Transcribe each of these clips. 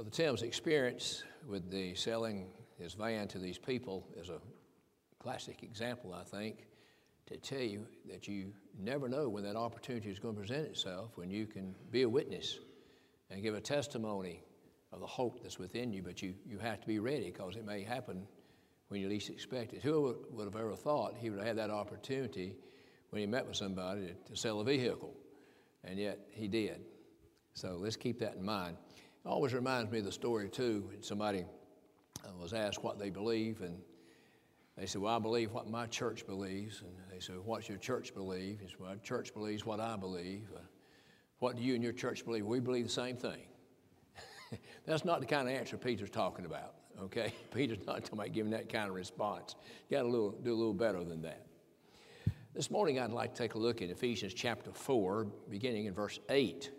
Brother Tim's experience with the selling his van to these people is a classic example, I think, to tell you that you never know when that opportunity is going to present itself, when you can be a witness and give a testimony of the hope that's within you, but you, you have to be ready because it may happen when you least expect it. Who would have ever thought he would have had that opportunity when he met with somebody to, to sell a vehicle? And yet he did. So let's keep that in mind. It always reminds me of the story, too, when somebody uh, was asked what they believe, and they said, Well, I believe what my church believes. And they said, What's your church believe? He said, Well, church believes what I believe. Uh, what do you and your church believe? We believe the same thing. That's not the kind of answer Peter's talking about, okay? Peter's not talking about giving that kind of response. You got to do a little better than that. This morning, I'd like to take a look at Ephesians chapter 4, beginning in verse 8.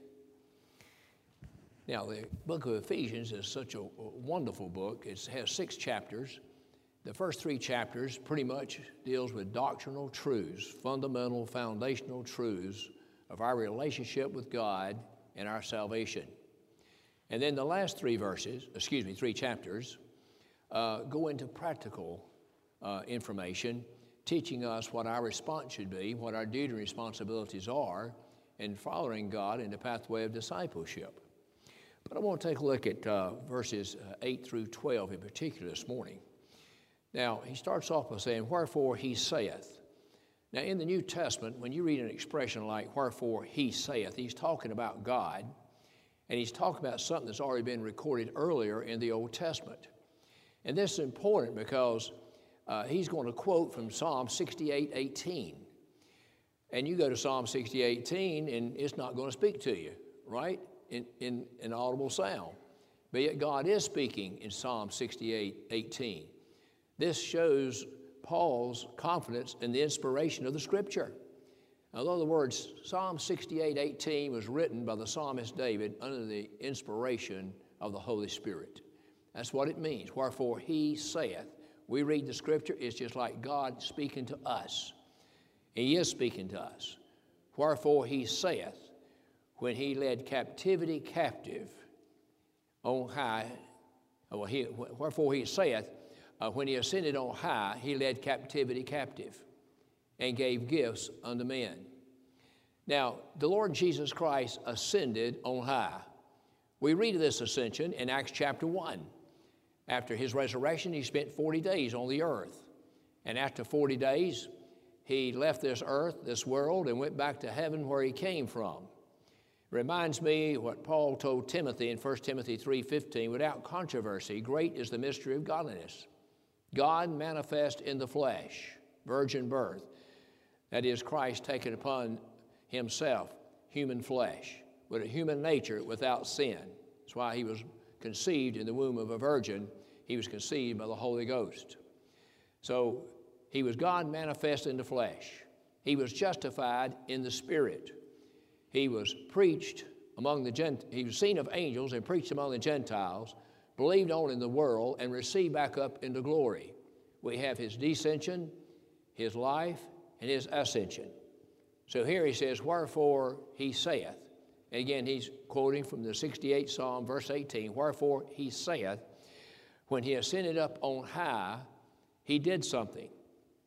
Now, the book of Ephesians is such a wonderful book. It has six chapters. The first three chapters pretty much deals with doctrinal truths, fundamental, foundational truths of our relationship with God and our salvation. And then the last three verses, excuse me, three chapters, uh, go into practical uh, information, teaching us what our response should be, what our duty and responsibilities are, and following God in the pathway of discipleship. But I want to take a look at uh, verses uh, 8 through 12 in particular this morning. Now, he starts off by saying, Wherefore he saith. Now, in the New Testament, when you read an expression like, Wherefore he saith, he's talking about God and he's talking about something that's already been recorded earlier in the Old Testament. And this is important because uh, he's going to quote from Psalm 68 18. And you go to Psalm 68 18, and it's not going to speak to you, right? In, in an audible sound. But yet God is speaking in Psalm 68 18. This shows Paul's confidence in the inspiration of the Scripture. In other words, Psalm 68 18 was written by the psalmist David under the inspiration of the Holy Spirit. That's what it means. Wherefore he saith, we read the scripture, it's just like God speaking to us. He is speaking to us. Wherefore he saith, when he led captivity captive on high, well, he, wherefore he saith, uh, when he ascended on high, he led captivity captive and gave gifts unto men. Now, the Lord Jesus Christ ascended on high. We read this ascension in Acts chapter 1. After his resurrection, he spent 40 days on the earth. And after 40 days, he left this earth, this world, and went back to heaven where he came from. Reminds me what Paul told Timothy in 1 Timothy 3:15, without controversy, great is the mystery of godliness. God manifest in the flesh, virgin birth, that is, Christ taken upon himself human flesh, with a human nature without sin. That's why he was conceived in the womb of a virgin. He was conceived by the Holy Ghost. So he was God manifest in the flesh. He was justified in the Spirit. He was preached among the Gent- he was seen of angels and preached among the Gentiles, believed on in the world, and received back up into glory. We have his descension, his life, and his ascension. So here he says, Wherefore he saith, and again he's quoting from the 68th Psalm, verse 18, Wherefore he saith, when he ascended up on high, he did something.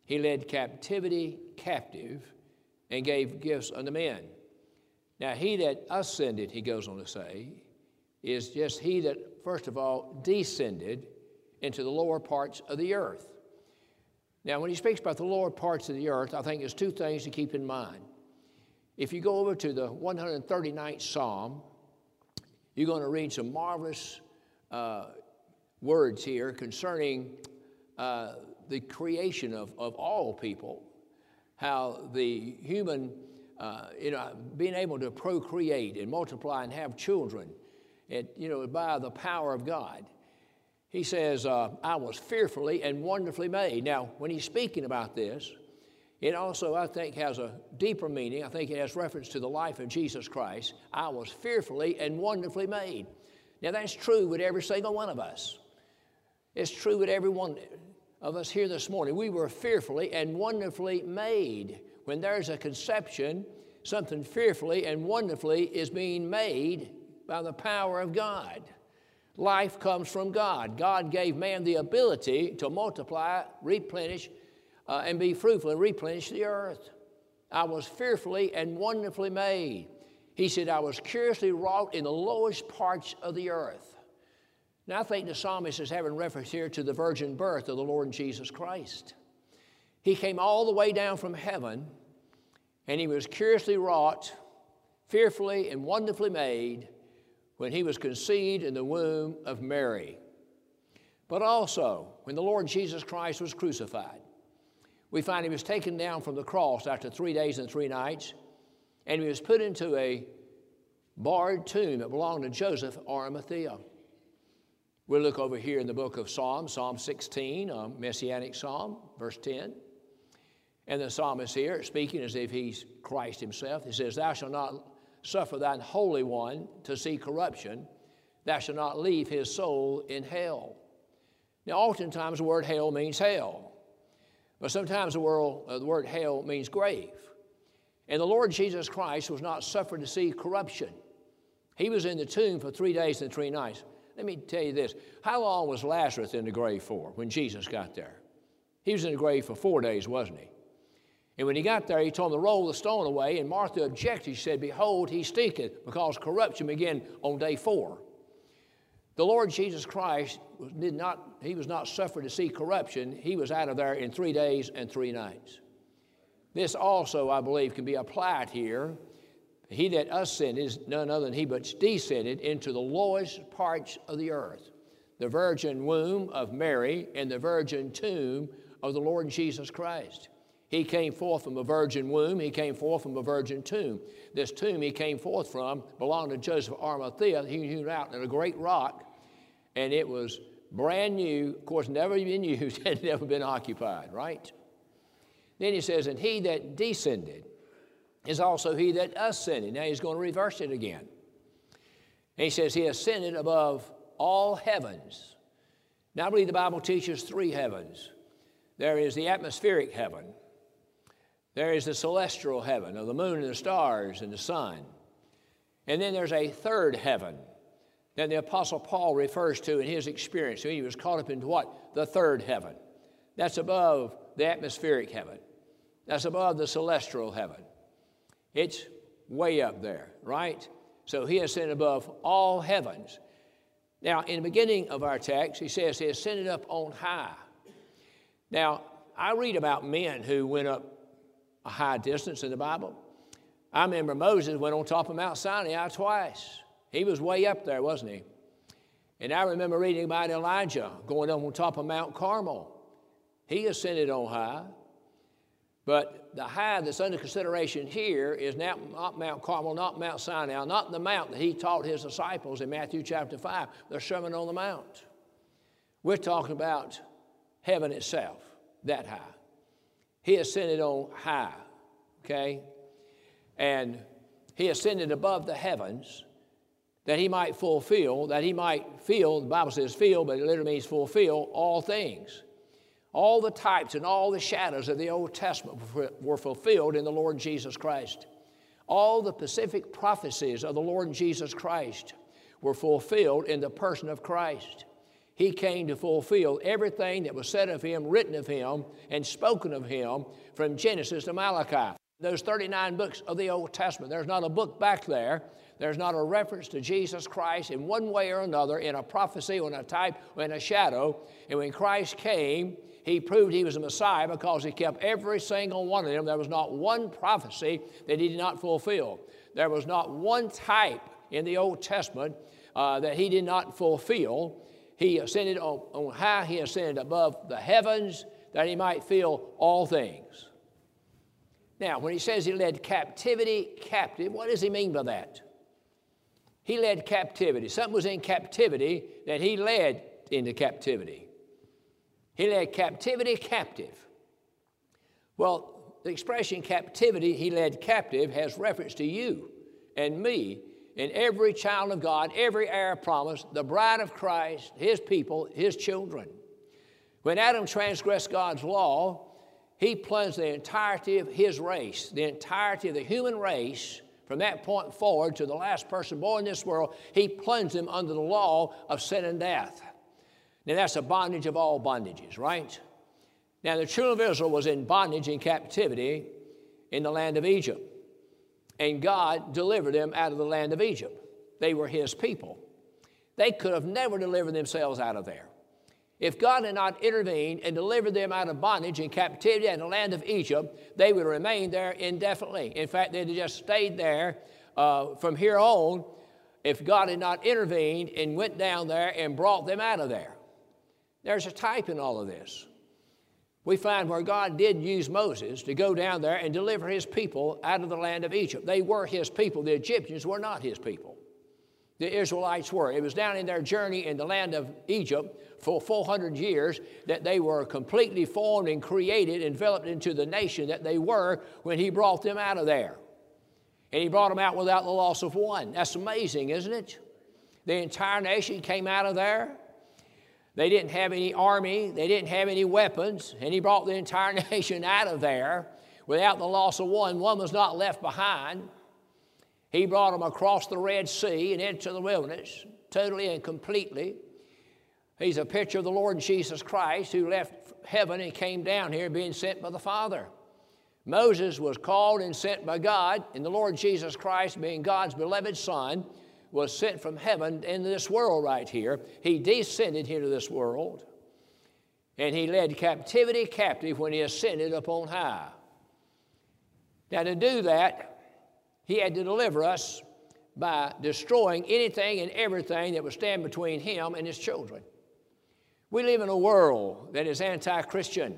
He led captivity captive and gave gifts unto men. Now, he that ascended, he goes on to say, is just he that, first of all, descended into the lower parts of the earth. Now, when he speaks about the lower parts of the earth, I think there's two things to keep in mind. If you go over to the 139th Psalm, you're going to read some marvelous uh, words here concerning uh, the creation of, of all people, how the human, uh, you know, being able to procreate and multiply and have children, it, you know, by the power of God he says, uh, I was fearfully and wonderfully made. Now, when he's speaking about this, it also, I think, has a deeper meaning. I think it has reference to the life of Jesus Christ. I was fearfully and wonderfully made. Now, that's true with every single one of us. It's true with every one of us here this morning. We were fearfully and wonderfully made. When there's a conception, something fearfully and wonderfully is being made by the power of God. Life comes from God. God gave man the ability to multiply, replenish, uh, and be fruitful and replenish the earth. I was fearfully and wonderfully made. He said, I was curiously wrought in the lowest parts of the earth. Now, I think the psalmist is having reference here to the virgin birth of the Lord Jesus Christ. He came all the way down from heaven, and he was curiously wrought, fearfully and wonderfully made when he was conceived in the womb of Mary. But also, when the Lord Jesus Christ was crucified, we find he was taken down from the cross after three days and three nights, and he was put into a barred tomb that belonged to Joseph Arimathea. We'll look over here in the book of Psalms, Psalm 16, a messianic psalm, verse 10. And the psalmist here, speaking as if he's Christ himself, he says, Thou shalt not suffer thine Holy One to see corruption, thou shalt not leave his soul in hell. Now, oftentimes the word hell means hell, but sometimes the word, uh, the word hell means grave. And the Lord Jesus Christ was not suffered to see corruption. He was in the tomb for three days and three nights. Let me tell you this how long was Lazarus in the grave for when Jesus got there? He was in the grave for four days, wasn't he? And when he got there, he told him to roll the stone away. And Martha objected. She said, Behold, he stinketh, because corruption began on day four. The Lord Jesus Christ did not, he was not suffered to see corruption. He was out of there in three days and three nights. This also, I believe, can be applied here. He that ascended is none other than he but descended into the lowest parts of the earth, the virgin womb of Mary and the virgin tomb of the Lord Jesus Christ. He came forth from a virgin womb. He came forth from a virgin tomb. This tomb he came forth from belonged to Joseph Arimathea. He hewn out in a great rock, and it was brand new. Of course, never been used, had never been occupied, right? Then he says, and he that descended is also he that ascended. Now he's going to reverse it again. And he says, He ascended above all heavens. Now I believe the Bible teaches three heavens there is the atmospheric heaven, there is the celestial heaven of the moon and the stars and the sun. And then there's a third heaven that the Apostle Paul refers to in his experience. He was caught up into what? The third heaven. That's above the atmospheric heaven, that's above the celestial heaven. It's way up there, right? So he ascended above all heavens. Now, in the beginning of our text, he says he ascended up on high. Now, I read about men who went up a high distance in the Bible. I remember Moses went on top of Mount Sinai twice. He was way up there, wasn't he? And I remember reading about Elijah going up on top of Mount Carmel. He ascended on high. But the high that's under consideration here is not Mount Carmel, not Mount Sinai, not the mount that he taught his disciples in Matthew chapter 5, the Sermon on the Mount. We're talking about heaven itself, that high. He ascended on high, okay? And he ascended above the heavens that he might fulfill, that he might feel, the Bible says feel, but it literally means fulfill all things. All the types and all the shadows of the Old Testament were fulfilled in the Lord Jesus Christ. All the specific prophecies of the Lord Jesus Christ were fulfilled in the person of Christ. He came to fulfill everything that was said of him, written of him, and spoken of him from Genesis to Malachi. Those 39 books of the Old Testament, there's not a book back there. There's not a reference to Jesus Christ in one way or another in a prophecy or in a type or in a shadow. And when Christ came, he proved he was a Messiah because he kept every single one of them. There was not one prophecy that he did not fulfill. There was not one type in the Old Testament uh, that he did not fulfill. He ascended on, on high, he ascended above the heavens that he might fill all things. Now, when he says he led captivity captive, what does he mean by that? He led captivity. Something was in captivity that he led into captivity. He led captivity captive. Well, the expression captivity he led captive has reference to you and me in every child of God, every heir of promise, the bride of Christ, his people, his children. When Adam transgressed God's law, he plunged the entirety of his race, the entirety of the human race, From that point forward to the last person born in this world, he plunged them under the law of sin and death. Now that's a bondage of all bondages, right? Now the children of Israel was in bondage in captivity in the land of Egypt. And God delivered them out of the land of Egypt. They were his people. They could have never delivered themselves out of there. If God had not intervened and delivered them out of bondage and captivity in the land of Egypt, they would remain there indefinitely. In fact, they'd have just stayed there uh, from here on if God had not intervened and went down there and brought them out of there. There's a type in all of this. We find where God did use Moses to go down there and deliver his people out of the land of Egypt. They were his people, the Egyptians were not his people. The Israelites were. It was down in their journey in the land of Egypt for 400 years that they were completely formed and created and developed into the nation that they were when he brought them out of there. And he brought them out without the loss of one. That's amazing, isn't it? The entire nation came out of there they didn't have any army, they didn't have any weapons, and he brought the entire nation out of there without the loss of one. One was not left behind. He brought them across the Red Sea and into the wilderness, totally and completely. He's a picture of the Lord Jesus Christ who left heaven and came down here being sent by the Father. Moses was called and sent by God, and the Lord Jesus Christ, being God's beloved Son, was sent from heaven into this world right here. He descended into this world, and he led captivity captive when he ascended upon high. Now, to do that, he had to deliver us by destroying anything and everything that would stand between him and his children. We live in a world that is anti Christian.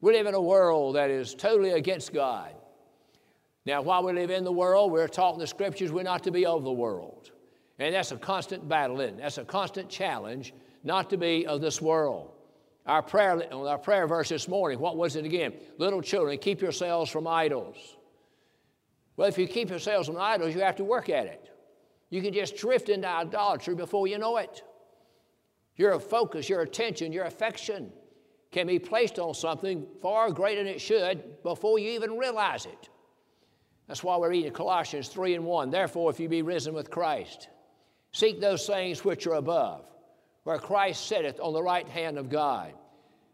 We live in a world that is totally against God. Now, while we live in the world, we're taught in the scriptures we're not to be of the world. And that's a constant battle, it? That's a constant challenge not to be of this world. Our prayer, our prayer verse this morning, what was it again? Little children, keep yourselves from idols. Well, if you keep yourselves from idols, you have to work at it. You can just drift into idolatry before you know it. Your focus, your attention, your affection can be placed on something far greater than it should before you even realize it. That's why we're reading Colossians 3 and 1. Therefore, if you be risen with Christ, seek those things which are above, where Christ sitteth on the right hand of God.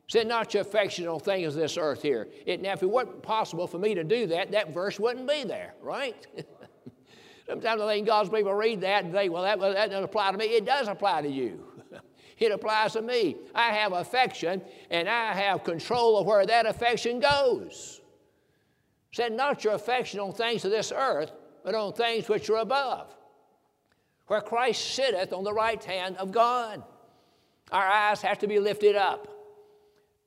Set not your affection on things of this earth here. It, now, if it wasn't possible for me to do that, that verse wouldn't be there, right? Sometimes I think God's people read that and think, well, that, well, that doesn't apply to me. It does apply to you. it applies to me. I have affection and I have control of where that affection goes. Set not your affection on things of this earth, but on things which are above, where Christ sitteth on the right hand of God. Our eyes have to be lifted up,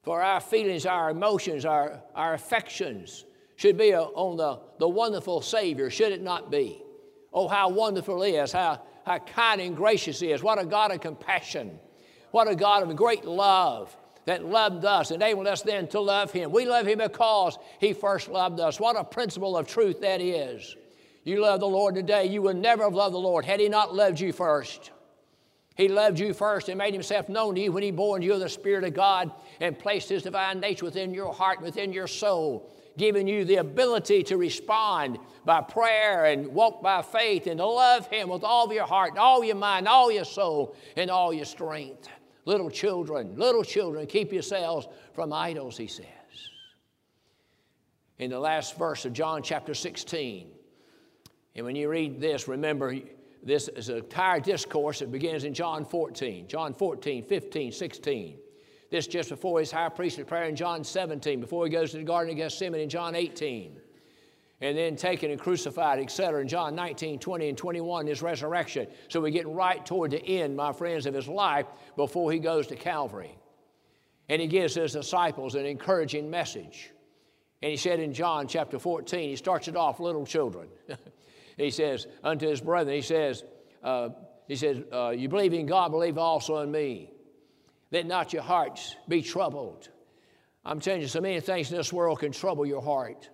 for our feelings, our emotions, our, our affections should be on the, the wonderful Savior, should it not be? Oh, how wonderful He is, how, how kind and gracious He is. What a God of compassion, what a God of great love that loved us, enabled us then to love Him. We love Him because He first loved us. What a principle of truth that is. You love the Lord today, you would never have loved the Lord had He not loved you first. He loved you first and made Himself known to you when He bore you the Spirit of God and placed His divine nature within your heart, within your soul, giving you the ability to respond by prayer and walk by faith and to love Him with all of your heart, all your mind, all your soul, and all your strength. Little children, little children, keep yourselves from idols, he says. In the last verse of John chapter 16, and when you read this, remember this is an entire discourse that begins in John 14, John 14, 15, 16. This just before his high priestly prayer in John 17, before he goes to the Garden of Gethsemane in John 18 and then taken and crucified, etc. In John 19, 20, and 21, his resurrection. So we're getting right toward the end, my friends, of his life before he goes to Calvary. And he gives his disciples an encouraging message. And he said in John chapter 14, he starts it off, little children. he says unto his brethren, he says, uh, he says, uh, you believe in God, believe also in me. Let not your hearts be troubled. I'm telling you, so many things in this world can trouble your heart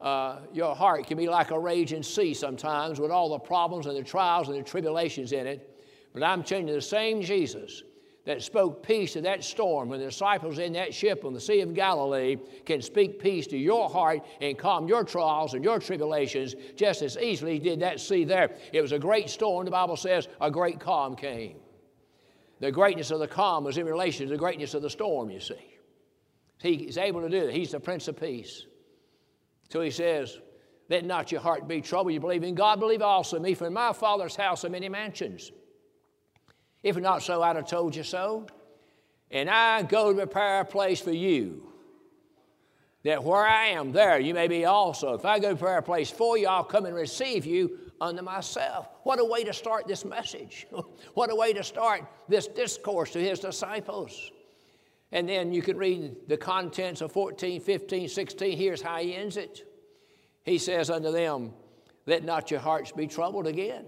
uh, your heart can be like a raging sea sometimes with all the problems and the trials and the tribulations in it. But I'm telling you, the same Jesus that spoke peace to that storm when the disciples in that ship on the Sea of Galilee can speak peace to your heart and calm your trials and your tribulations just as easily did that sea there. It was a great storm, the Bible says, a great calm came. The greatness of the calm was in relation to the greatness of the storm, you see. He is able to do it. He's the Prince of Peace. So he says, Let not your heart be troubled. You believe in God, believe also me. For in my Father's house are many mansions. If not so, I'd have told you so. And I go to prepare a place for you. That where I am, there you may be also. If I go to prepare a place for you, I'll come and receive you unto myself. What a way to start this message. what a way to start this discourse to his disciples. And then you can read the contents of 14, 15, 16. Here's how he ends it. He says unto them, Let not your hearts be troubled again.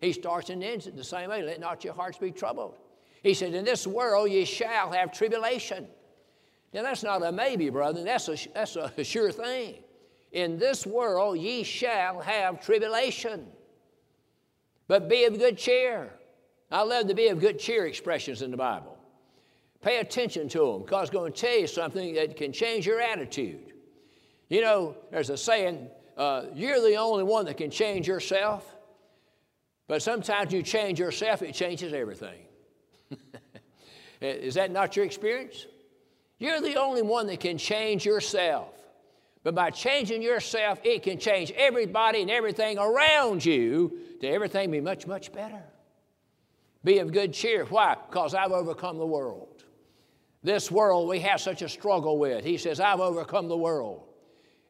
He starts and ends it the same way. Let not your hearts be troubled. He said, In this world ye shall have tribulation. Now that's not a maybe, brother. That's a, that's a sure thing. In this world ye shall have tribulation. But be of good cheer. I love the be of good cheer expressions in the Bible. Pay attention to them because it's going to tell you something that can change your attitude. You know, there's a saying, uh, you're the only one that can change yourself, but sometimes you change yourself, it changes everything. Is that not your experience? You're the only one that can change yourself. But by changing yourself, it can change everybody and everything around you to everything be much, much better. Be of good cheer. Why? Because I've overcome the world. This world we have such a struggle with. He says, I've overcome the world.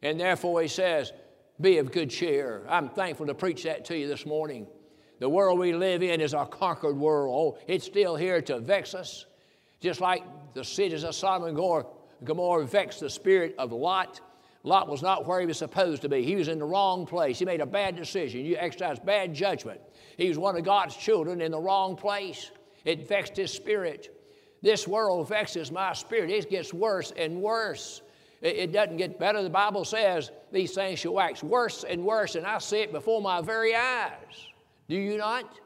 And therefore, he says, be of good cheer. I'm thankful to preach that to you this morning. The world we live in is a conquered world. Oh, it's still here to vex us, just like the cities of Sodom and Gomorrah vexed the spirit of Lot. Lot was not where he was supposed to be. He was in the wrong place. He made a bad decision. You exercised bad judgment. He was one of God's children in the wrong place. It vexed his spirit. This world vexes my spirit. It gets worse and worse. It, it doesn't get better. The Bible says these things shall wax worse and worse, and I see it before my very eyes. Do you not?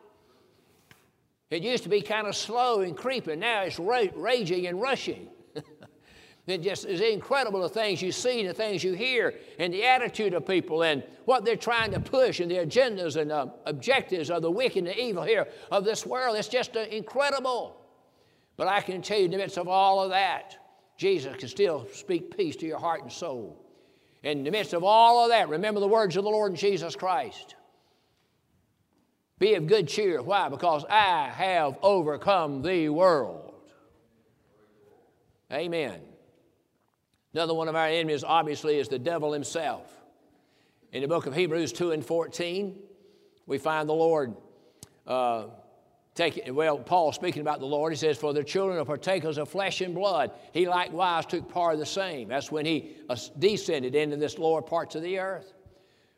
It used to be kind of slow and creeping. Now it's ra- raging and rushing. it just is incredible the things you see the things you hear and the attitude of people and what they're trying to push and the agendas and uh, objectives of the wicked and the evil here of this world. It's just uh, incredible. But I can tell you, in the midst of all of that, Jesus can still speak peace to your heart and soul. In the midst of all of that, remember the words of the Lord Jesus Christ. Be of good cheer. Why? Because I have overcome the world. Amen. Another one of our enemies, obviously, is the devil himself. In the book of Hebrews 2 and 14, we find the Lord. Uh, Take it, well, Paul speaking about the Lord, he says, For the children are partakers of flesh and blood. He likewise took part of the same. That's when he uh, descended into this lower parts of the earth.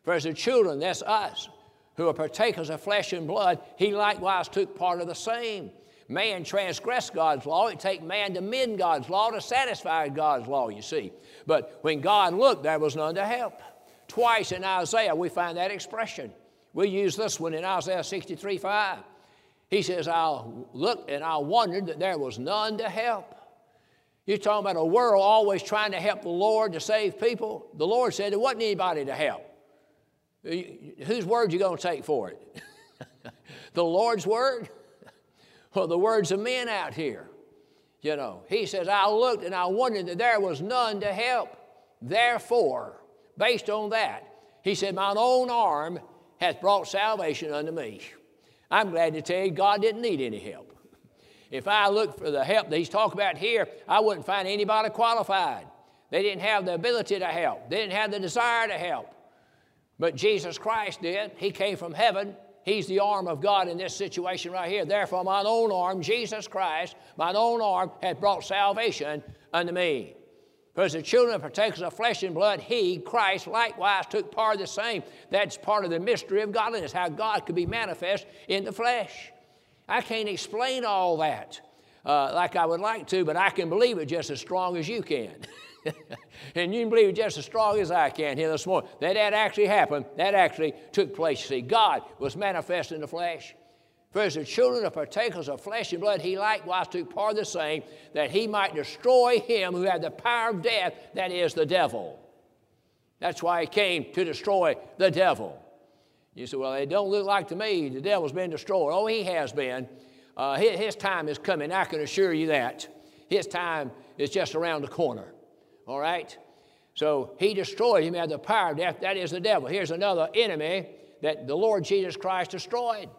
For as the children, that's us, who are partakers of flesh and blood, he likewise took part of the same. Man transgressed God's law. It take man to mend God's law, to satisfy God's law, you see. But when God looked, there was none to help. Twice in Isaiah, we find that expression. We use this one in Isaiah 63 5. He says, I looked and I wondered that there was none to help. You're talking about a world always trying to help the Lord to save people. The Lord said there wasn't anybody to help. Whose word you going to take for it? the Lord's word? Well, the words of men out here. You know, he says, I looked and I wondered that there was none to help. Therefore, based on that, he said, Mine own arm hath brought salvation unto me. I'm glad to tell you God didn't need any help. If I looked for the help that he's talking about here, I wouldn't find anybody qualified. They didn't have the ability to help, they didn't have the desire to help. But Jesus Christ did. He came from heaven. He's the arm of God in this situation right here. Therefore, mine own arm, Jesus Christ, mine own arm, hath brought salvation unto me. For as the children of partakers of flesh and blood, he, Christ, likewise took part of the same. That's part of the mystery of godliness, how God could be manifest in the flesh. I can't explain all that uh, like I would like to, but I can believe it just as strong as you can. and you can believe it just as strong as I can here this morning. That that actually happened. That actually took place. See, God was manifest in the flesh. For as the children are partakers of flesh and blood, he likewise took part of the same, that he might destroy him who had the power of death, that is, the devil. That's why he came to destroy the devil. You say, well, it don't look like to me the devil's been destroyed. Oh, he has been. Uh, his, his time is coming, I can assure you that. His time is just around the corner. All right? So he destroyed him, had the power of death. That is the devil. Here's another enemy that the Lord Jesus Christ destroyed.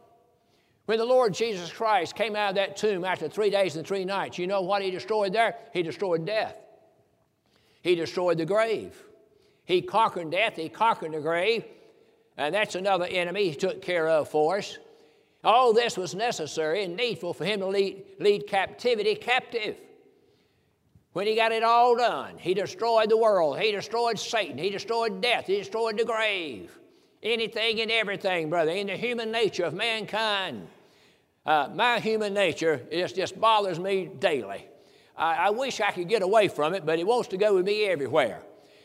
When the Lord Jesus Christ came out of that tomb after three days and three nights, you know what he destroyed there? He destroyed death. He destroyed the grave. He conquered death, he conquered the grave, and that's another enemy he took care of for us. All this was necessary and needful for him to lead, lead captivity captive. When he got it all done, he destroyed the world, he destroyed Satan, he destroyed death, he destroyed the grave. Anything and everything, brother, in the human nature of mankind. Uh, my human nature is, just bothers me daily. I, I wish I could get away from it, but it wants to go with me everywhere.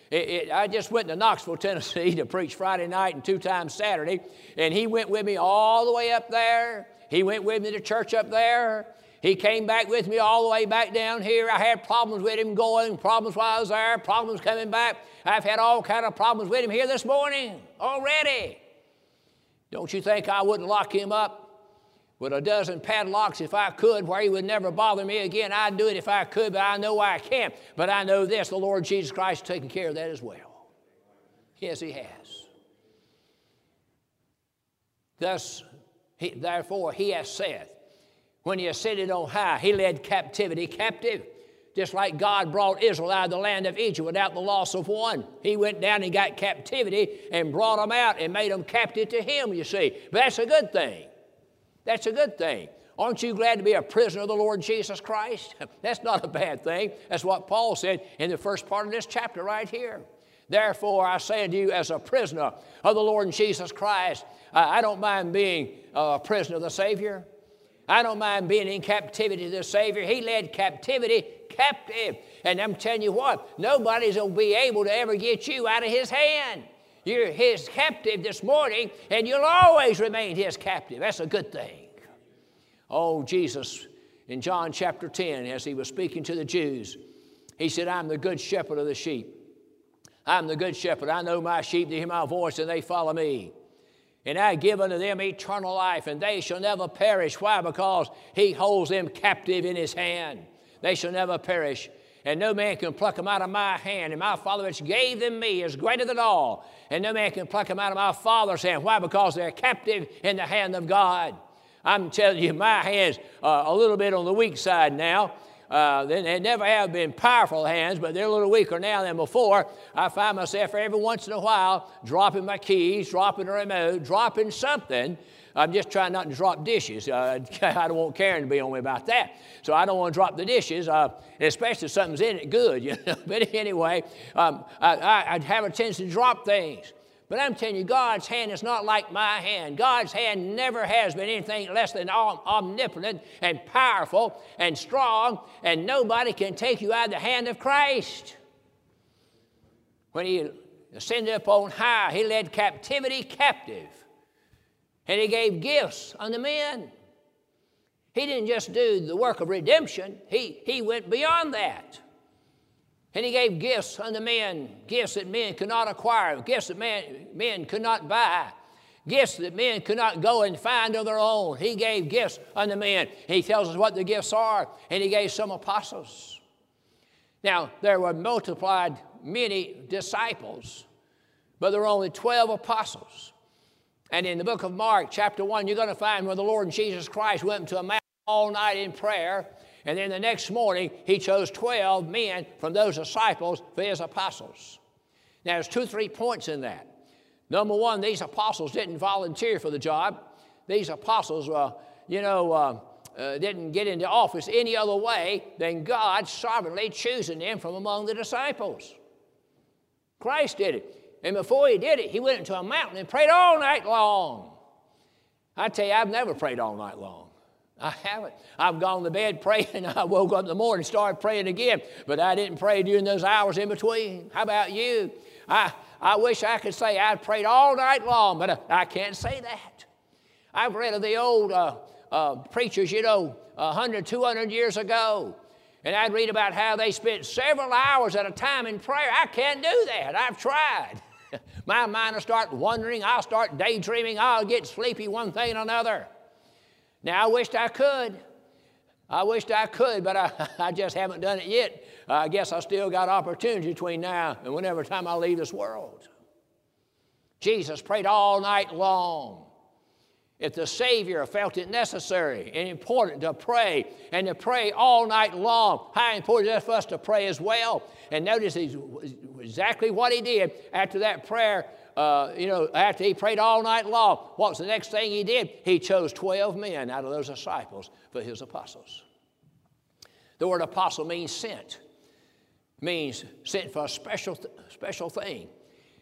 It, it, I just went to Knoxville, Tennessee to preach Friday night and two times Saturday, and he went with me all the way up there. He went with me to church up there. He came back with me all the way back down here. I had problems with him going, problems while I was there, problems coming back. I've had all kind of problems with him here this morning already. Don't you think I wouldn't lock him up with a dozen padlocks if I could, where he would never bother me again. I'd do it if I could, but I know I can't. But I know this the Lord Jesus Christ is taking care of that as well. Yes, he has. Thus, he, therefore, he has said, when he ascended on high, he led captivity captive. Just like God brought Israel out of the land of Egypt without the loss of one. He went down and got captivity and brought them out and made them captive to him, you see. But that's a good thing. That's a good thing. Aren't you glad to be a prisoner of the Lord Jesus Christ? That's not a bad thing. That's what Paul said in the first part of this chapter right here. Therefore, I say unto you, as a prisoner of the Lord Jesus Christ, I don't mind being a prisoner of the Savior. I don't mind being in captivity to the Savior. He led captivity captive. And I'm telling you what, nobody's going to be able to ever get you out of His hand. You're his captive this morning, and you'll always remain his captive. That's a good thing. Oh, Jesus, in John chapter 10, as he was speaking to the Jews, he said, I'm the good shepherd of the sheep. I'm the good shepherd. I know my sheep, they hear my voice, and they follow me. And I give unto them eternal life, and they shall never perish. Why? Because he holds them captive in his hand. They shall never perish and no man can pluck them out of my hand. And my Father which gave them me is greater than all, and no man can pluck them out of my Father's hand. Why? Because they're captive in the hand of God. I'm telling you, my hand's uh, a little bit on the weak side now. Uh, they never have been powerful hands, but they're a little weaker now than before. I find myself every once in a while dropping my keys, dropping a remote, dropping something I'm just trying not to drop dishes. Uh, I don't want Karen to be on me about that. So I don't want to drop the dishes, uh, especially if something's in it good. You know? but anyway, um, I, I have a tendency to drop things. But I'm telling you, God's hand is not like my hand. God's hand never has been anything less than omnipotent and powerful and strong, and nobody can take you out of the hand of Christ. When He ascended up on high, He led captivity captive. And he gave gifts unto men. He didn't just do the work of redemption, he, he went beyond that. And he gave gifts unto men, gifts that men could not acquire, gifts that man, men could not buy, gifts that men could not go and find of their own. He gave gifts unto men. He tells us what the gifts are, and he gave some apostles. Now, there were multiplied many disciples, but there were only 12 apostles. And in the book of Mark, chapter 1, you're going to find where the Lord Jesus Christ went to a mountain all night in prayer. And then the next morning, he chose 12 men from those disciples for his apostles. Now, there's two, three points in that. Number one, these apostles didn't volunteer for the job. These apostles, uh, you know, uh, uh, didn't get into office any other way than God sovereignly choosing them from among the disciples. Christ did it. And before he did it, he went into a mountain and prayed all night long. I tell you, I've never prayed all night long. I haven't. I've gone to bed praying. And I woke up in the morning and started praying again, but I didn't pray during those hours in between. How about you? I, I wish I could say I prayed all night long, but I, I can't say that. I've read of the old uh, uh, preachers, you know, 100, 200 years ago. And I'd read about how they spent several hours at a time in prayer. I can't do that. I've tried. My mind will start wandering. I'll start daydreaming. I'll get sleepy one thing and another. Now, I wished I could. I wished I could, but I, I just haven't done it yet. I guess I still got opportunity between now and whenever time I leave this world. Jesus prayed all night long. If the Savior felt it necessary and important to pray and to pray all night long, how important is it for us to pray as well? And notice exactly what he did after that prayer. Uh, you know, after he prayed all night long, what's the next thing he did? He chose 12 men out of those disciples for his apostles. The word apostle means sent, means sent for a special, special thing.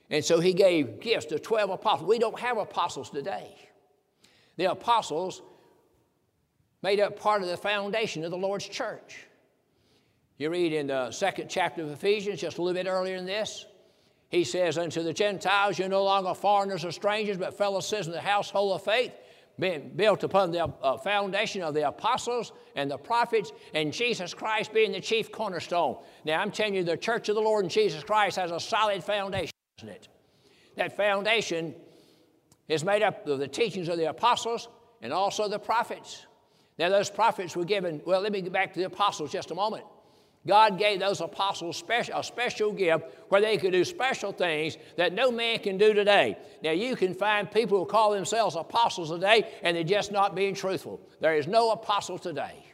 And so he gave gifts to 12 apostles. We don't have apostles today. The apostles made up part of the foundation of the Lord's church. You read in the second chapter of Ephesians, just a little bit earlier than this, he says, Unto the Gentiles, you're no longer foreigners or strangers, but fellow citizens of the household of faith, being built upon the uh, foundation of the apostles and the prophets, and Jesus Christ being the chief cornerstone. Now, I'm telling you, the church of the Lord and Jesus Christ has a solid foundation, doesn't it? That foundation is made up of the teachings of the apostles and also the prophets. Now, those prophets were given, well, let me get back to the apostles just a moment. God gave those apostles special, a special gift where they could do special things that no man can do today. Now, you can find people who call themselves apostles today and they're just not being truthful. There is no apostle today.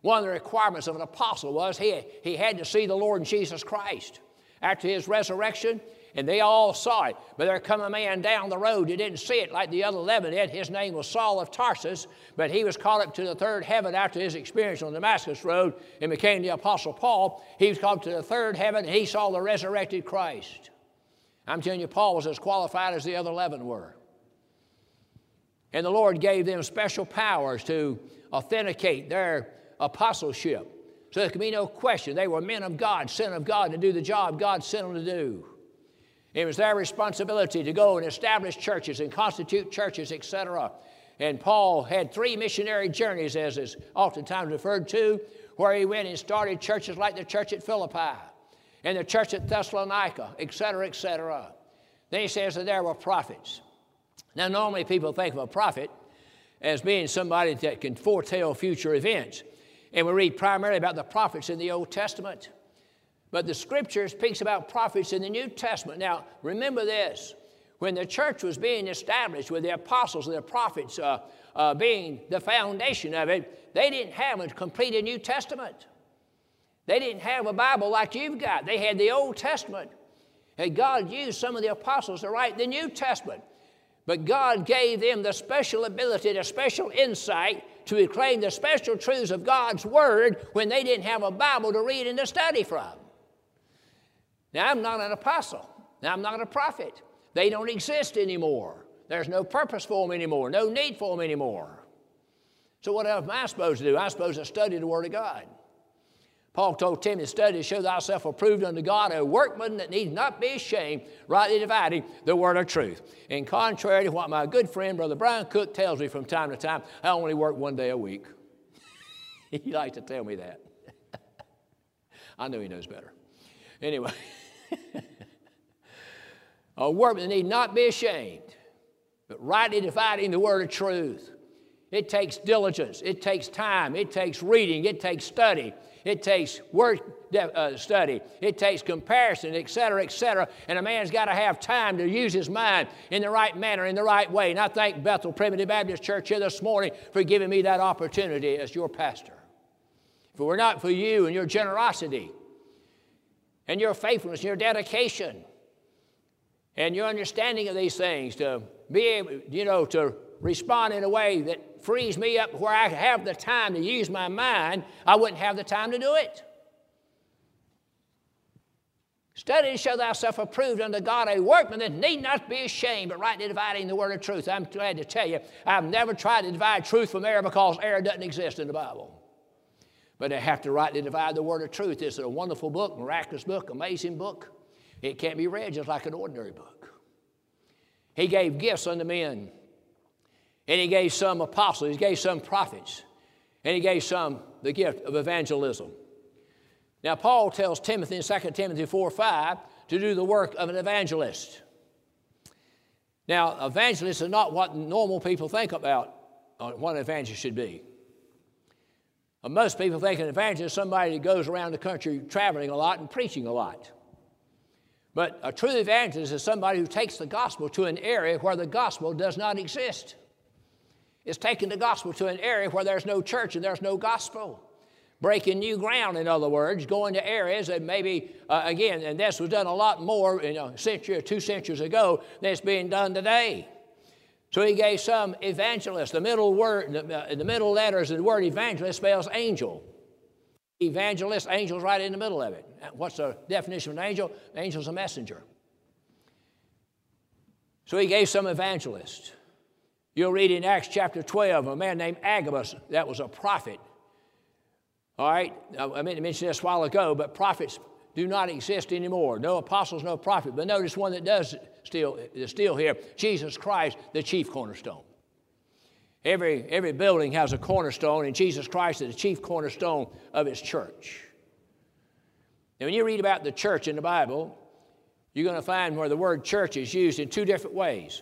One of the requirements of an apostle was he, he had to see the Lord Jesus Christ. After his resurrection, and they all saw it. But there come a man down the road who didn't see it like the other 11 did. His name was Saul of Tarsus, but he was called up to the third heaven after his experience on the Damascus Road and became the Apostle Paul. He was called to the third heaven and he saw the resurrected Christ. I'm telling you, Paul was as qualified as the other 11 were. And the Lord gave them special powers to authenticate their apostleship. So there can be no question. They were men of God, sent of God to do the job God sent them to do. It was their responsibility to go and establish churches and constitute churches, etc. And Paul had three missionary journeys, as is oftentimes referred to, where he went and started churches like the church at Philippi and the church at Thessalonica, etc., etc. Then he says that there were prophets. Now, normally people think of a prophet as being somebody that can foretell future events. And we read primarily about the prophets in the Old Testament. But the scripture speaks about prophets in the New Testament. Now, remember this when the church was being established with the apostles and the prophets uh, uh, being the foundation of it, they didn't have a complete New Testament. They didn't have a Bible like you've got. They had the Old Testament. And God used some of the apostles to write the New Testament. But God gave them the special ability, the special insight to reclaim the special truths of God's Word when they didn't have a Bible to read and to study from. Now, I'm not an apostle. Now, I'm not a prophet. They don't exist anymore. There's no purpose for them anymore, no need for them anymore. So, what am I supposed to do? I'm supposed to study the Word of God. Paul told Timothy, study to show thyself approved unto God, a workman that needs not be ashamed, rightly dividing the word of truth. And contrary to what my good friend, Brother Brian Cook, tells me from time to time, I only work one day a week. he likes to tell me that. I know he knows better. Anyway. a workman need not be ashamed, but rightly dividing the word of truth. It takes diligence, it takes time, it takes reading, it takes study, it takes word uh, study, it takes comparison, etc., etc. And a man's got to have time to use his mind in the right manner, in the right way. And I thank Bethel Primitive Baptist Church here this morning for giving me that opportunity as your pastor. If it were not for you and your generosity, and your faithfulness, and your dedication, and your understanding of these things to be able, you know, to respond in a way that frees me up where I have the time to use my mind, I wouldn't have the time to do it. Study to show thyself approved unto God, a workman that need not be ashamed, but rightly dividing the word of truth. I'm glad to tell you, I've never tried to divide truth from error because error doesn't exist in the Bible but they have to rightly divide the word of truth. It's a wonderful book, miraculous book, amazing book. It can't be read just like an ordinary book. He gave gifts unto men. And he gave some apostles, he gave some prophets, and he gave some the gift of evangelism. Now, Paul tells Timothy in 2 Timothy 4 5 to do the work of an evangelist. Now, evangelists are not what normal people think about uh, what an evangelist should be. Most people think an evangelist is somebody that goes around the country traveling a lot and preaching a lot. But a true evangelist is somebody who takes the gospel to an area where the gospel does not exist. It's taking the gospel to an area where there's no church and there's no gospel. Breaking new ground, in other words, going to areas that maybe, uh, again, and this was done a lot more in a century or two centuries ago than it's being done today. So he gave some evangelists. The middle word, the, uh, the middle letters of the word evangelist spells angel. Evangelist, angel's right in the middle of it. What's the definition of an angel? An angel's a messenger. So he gave some evangelists. You'll read in Acts chapter 12 a man named Agabus that was a prophet. All right, I meant to mention this a while ago, but prophets do not exist anymore. No apostles, no prophet. But notice one that does still is still here: Jesus Christ, the chief cornerstone. Every, every building has a cornerstone, and Jesus Christ is the chief cornerstone of his church. And when you read about the church in the Bible, you're going to find where the word church is used in two different ways.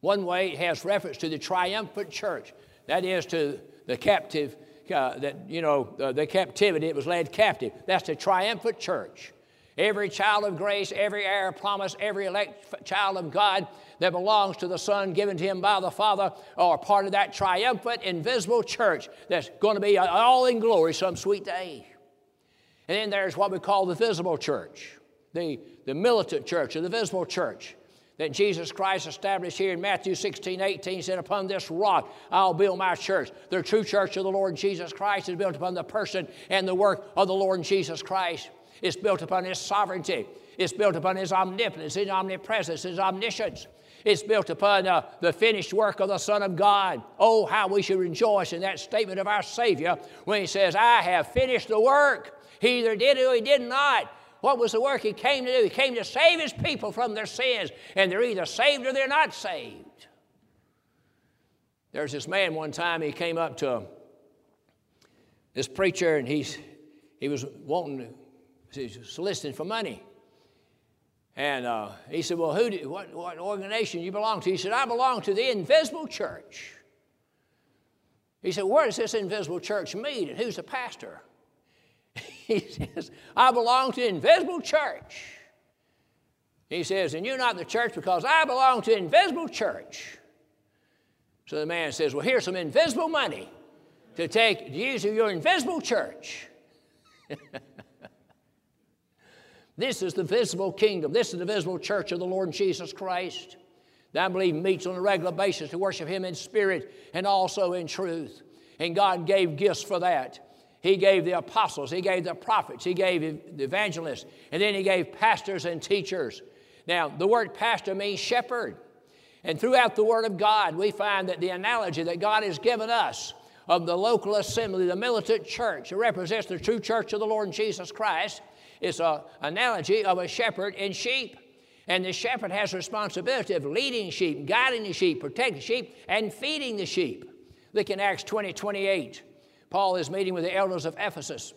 One way it has reference to the triumphant church, that is to the captive, uh, that, you know, uh, the captivity, it was led captive. That's the triumphant church. Every child of grace, every heir of promise, every elect child of God that belongs to the Son given to him by the Father are part of that triumphant, invisible church that's going to be all in glory some sweet day. And then there's what we call the visible church, the, the militant church, or the visible church that Jesus Christ established here in Matthew 16, 18, said, Upon this rock I'll build my church. The true church of the Lord Jesus Christ is built upon the person and the work of the Lord Jesus Christ. It's built upon His sovereignty. It's built upon His omnipotence, His omnipresence, His omniscience. It's built upon uh, the finished work of the Son of God. Oh, how we should rejoice in that statement of our Savior when He says, I have finished the work. He either did it or He did not. What was the work he came to do? He came to save his people from their sins, and they're either saved or they're not saved. There's this man one time, he came up to this preacher, and he's, he was wanting, he's soliciting for money. And uh, he said, Well, who do, what, what organization you belong to? He said, I belong to the invisible church. He said, Where does this invisible church meet, and who's the pastor? He says, I belong to the invisible church. He says, and you're not the church because I belong to the invisible church. So the man says, Well, here's some invisible money to take to use of your invisible church. this is the visible kingdom. This is the visible church of the Lord Jesus Christ. That I believe meets on a regular basis to worship Him in spirit and also in truth. And God gave gifts for that. He gave the apostles, He gave the prophets, He gave the evangelists, and then He gave pastors and teachers. Now, the word pastor means shepherd. And throughout the Word of God, we find that the analogy that God has given us of the local assembly, the militant church, that represents the true church of the Lord Jesus Christ, is an analogy of a shepherd and sheep. And the shepherd has responsibility of leading sheep, guiding the sheep, protecting the sheep, and feeding the sheep. Look in Acts 20, 28. Paul is meeting with the elders of Ephesus.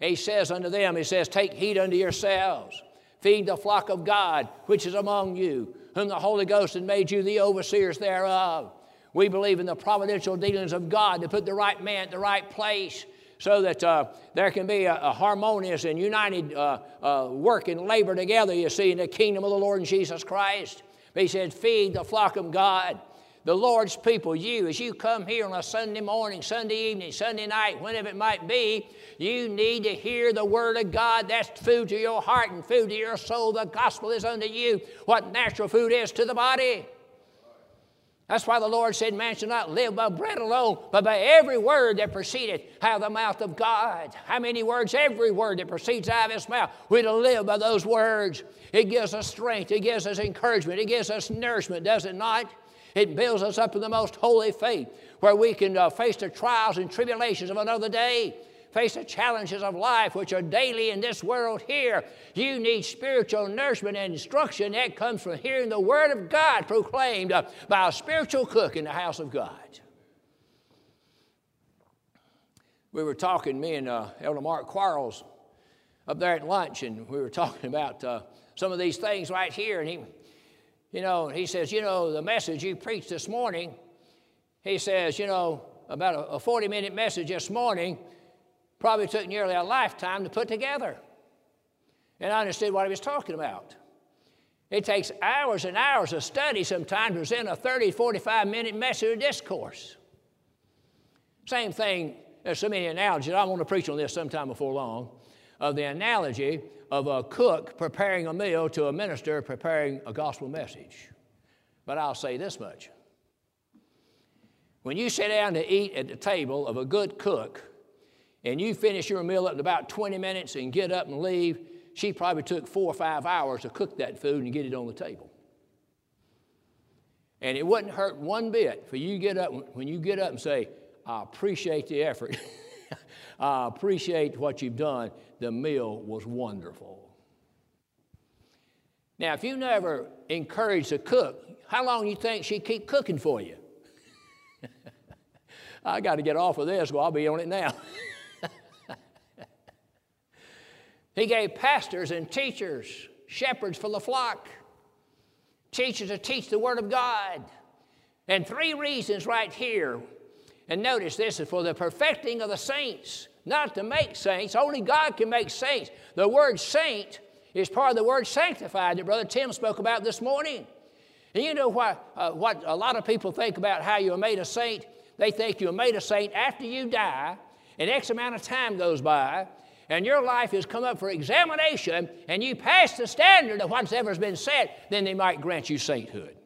He says unto them, He says, Take heed unto yourselves, feed the flock of God which is among you, whom the Holy Ghost has made you the overseers thereof. We believe in the providential dealings of God to put the right man at the right place so that uh, there can be a, a harmonious and united uh, uh, work and labor together, you see, in the kingdom of the Lord Jesus Christ. But he said, Feed the flock of God the Lord's people, you, as you come here on a Sunday morning, Sunday evening, Sunday night, whenever it might be, you need to hear the Word of God. That's food to your heart and food to your soul. The gospel is unto you what natural food is to the body. That's why the Lord said, Man shall not live by bread alone, but by every word that proceedeth out of the mouth of God. How many words? Every word that proceeds out of his mouth. We're to live by those words. It gives us strength, it gives us encouragement, it gives us nourishment, does it not? It builds us up in the most holy faith where we can uh, face the trials and tribulations of another day. face the challenges of life which are daily in this world here. You need spiritual nourishment and instruction that comes from hearing the Word of God proclaimed uh, by a spiritual cook in the house of God. We were talking, me and uh, Elder Mark Quarles, up there at lunch, and we were talking about uh, some of these things right here. And he, you know, he says, you know, the message you preached this morning, he says, you know, about a 40 minute message this morning probably took nearly a lifetime to put together. And I understood what he was talking about. It takes hours and hours of study sometimes to present a 30, 45 minute message or discourse. Same thing, there's so many analogies. I want to preach on this sometime before long of the analogy of a cook preparing a meal to a minister preparing a gospel message. But I'll say this much when you sit down to eat at the table of a good cook and you finish your meal up in about 20 minutes and get up and leave, she probably took four or five hours to cook that food and get it on the table. And it wouldn't hurt one bit for you get up when you get up and say, I appreciate the effort. I appreciate what you've done. The meal was wonderful. Now, if you never encourage a cook, how long do you think she'd keep cooking for you? I got to get off of this, well, I'll be on it now. he gave pastors and teachers, shepherds for the flock, teachers to teach the Word of God. And three reasons right here. And notice this is for the perfecting of the saints, not to make saints. Only God can make saints. The word saint is part of the word sanctified that Brother Tim spoke about this morning. And you know what, uh, what a lot of people think about how you're made a saint? They think you're made a saint after you die, and X amount of time goes by, and your life has come up for examination, and you pass the standard of what's ever been said, then they might grant you sainthood.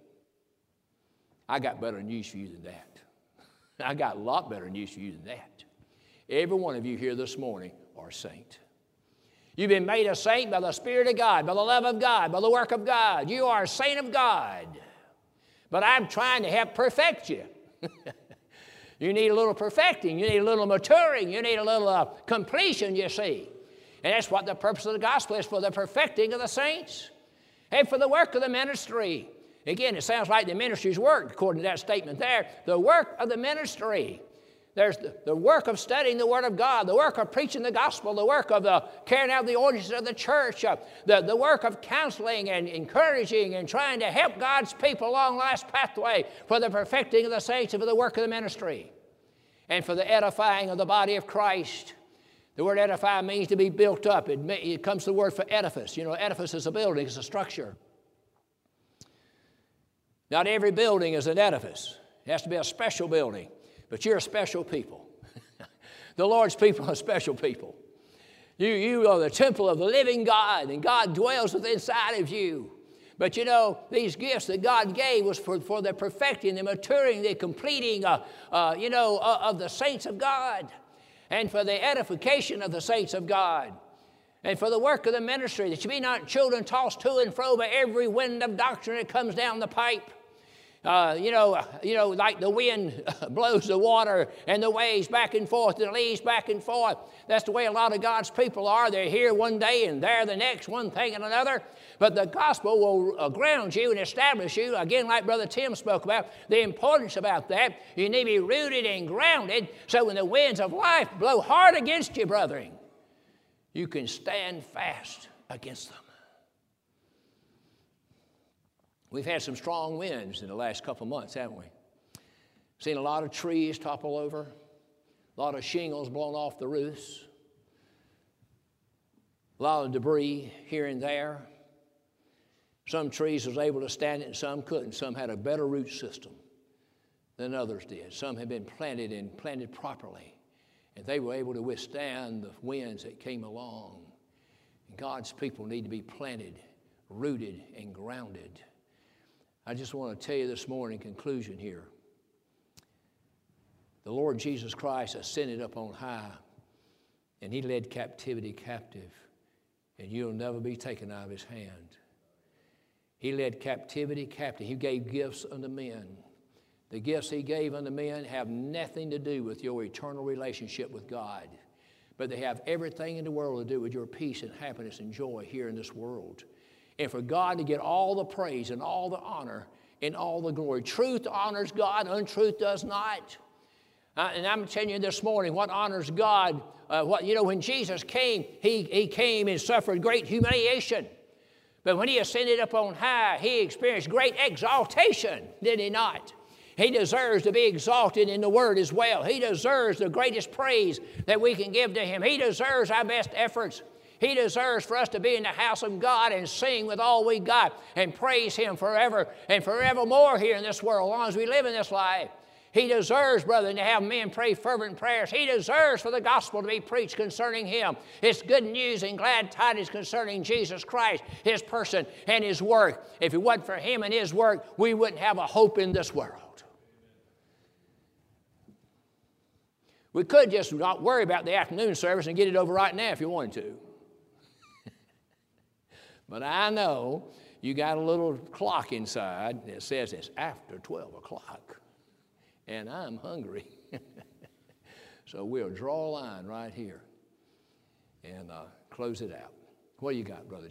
I got better news for you than that. I got a lot better news for you than that. Every one of you here this morning are a saint. You've been made a saint by the Spirit of God, by the love of God, by the work of God. You are a saint of God. But I'm trying to help perfect you. you need a little perfecting, you need a little maturing, you need a little uh, completion, you see. And that's what the purpose of the gospel is for the perfecting of the saints and for the work of the ministry. Again, it sounds like the ministry's work, according to that statement there. The work of the ministry. There's the, the, work of studying the Word of God, the work of preaching the gospel, the work of the carrying out the ordinances of the church, uh, the, the work of counseling and encouraging and trying to help God's people along life's pathway for the perfecting of the saints and for the work of the ministry and for the edifying of the body of Christ. The word edify means to be built up. It, it comes to the word for edifice. You know, edifice is a building, it's a structure. Not every building is an edifice. It has to be a special building but you're a special people. the Lord's people are special people. You, you are the temple of the living God, and God dwells within inside of you. But you know, these gifts that God gave was for, for the perfecting, the maturing, the completing, uh, uh, you know, uh, of the saints of God, and for the edification of the saints of God, and for the work of the ministry, that you be not children tossed to and fro by every wind of doctrine that comes down the pipe uh, you know, you know, like the wind blows the water and the waves back and forth the leaves back and forth. That's the way a lot of God's people are. They're here one day and there the next, one thing and another. But the gospel will uh, ground you and establish you. Again, like Brother Tim spoke about, the importance about that. You need to be rooted and grounded so when the winds of life blow hard against you, brethren, you can stand fast against them. We've had some strong winds in the last couple months, haven't we? Seen a lot of trees topple over, a lot of shingles blown off the roofs, a lot of debris here and there. Some trees was able to stand it and some couldn't. Some had a better root system than others did. Some had been planted and planted properly, and they were able to withstand the winds that came along. God's people need to be planted, rooted, and grounded. I just want to tell you this morning, conclusion here. The Lord Jesus Christ ascended up on high, and he led captivity captive, and you'll never be taken out of his hand. He led captivity captive. He gave gifts unto men. The gifts he gave unto men have nothing to do with your eternal relationship with God. but they have everything in the world to do with your peace and happiness and joy here in this world. And for God to get all the praise and all the honor and all the glory. Truth honors God, untruth does not. Uh, and I'm telling you this morning what honors God. Uh, what you know, when Jesus came, he, he came and suffered great humiliation. But when he ascended up on high, he experienced great exaltation, did he not? He deserves to be exalted in the Word as well. He deserves the greatest praise that we can give to Him. He deserves our best efforts. He deserves for us to be in the house of God and sing with all we got and praise Him forever and forevermore here in this world, as long as we live in this life. He deserves, brother, to have men pray fervent prayers. He deserves for the gospel to be preached concerning him. It's good news and glad tidings concerning Jesus Christ, his person, and his work. If it wasn't for him and his work, we wouldn't have a hope in this world. We could just not worry about the afternoon service and get it over right now if you wanted to. But I know you got a little clock inside that says it's after 12 o'clock, and I'm hungry. so we'll draw a line right here and uh, close it out. What you got, Brother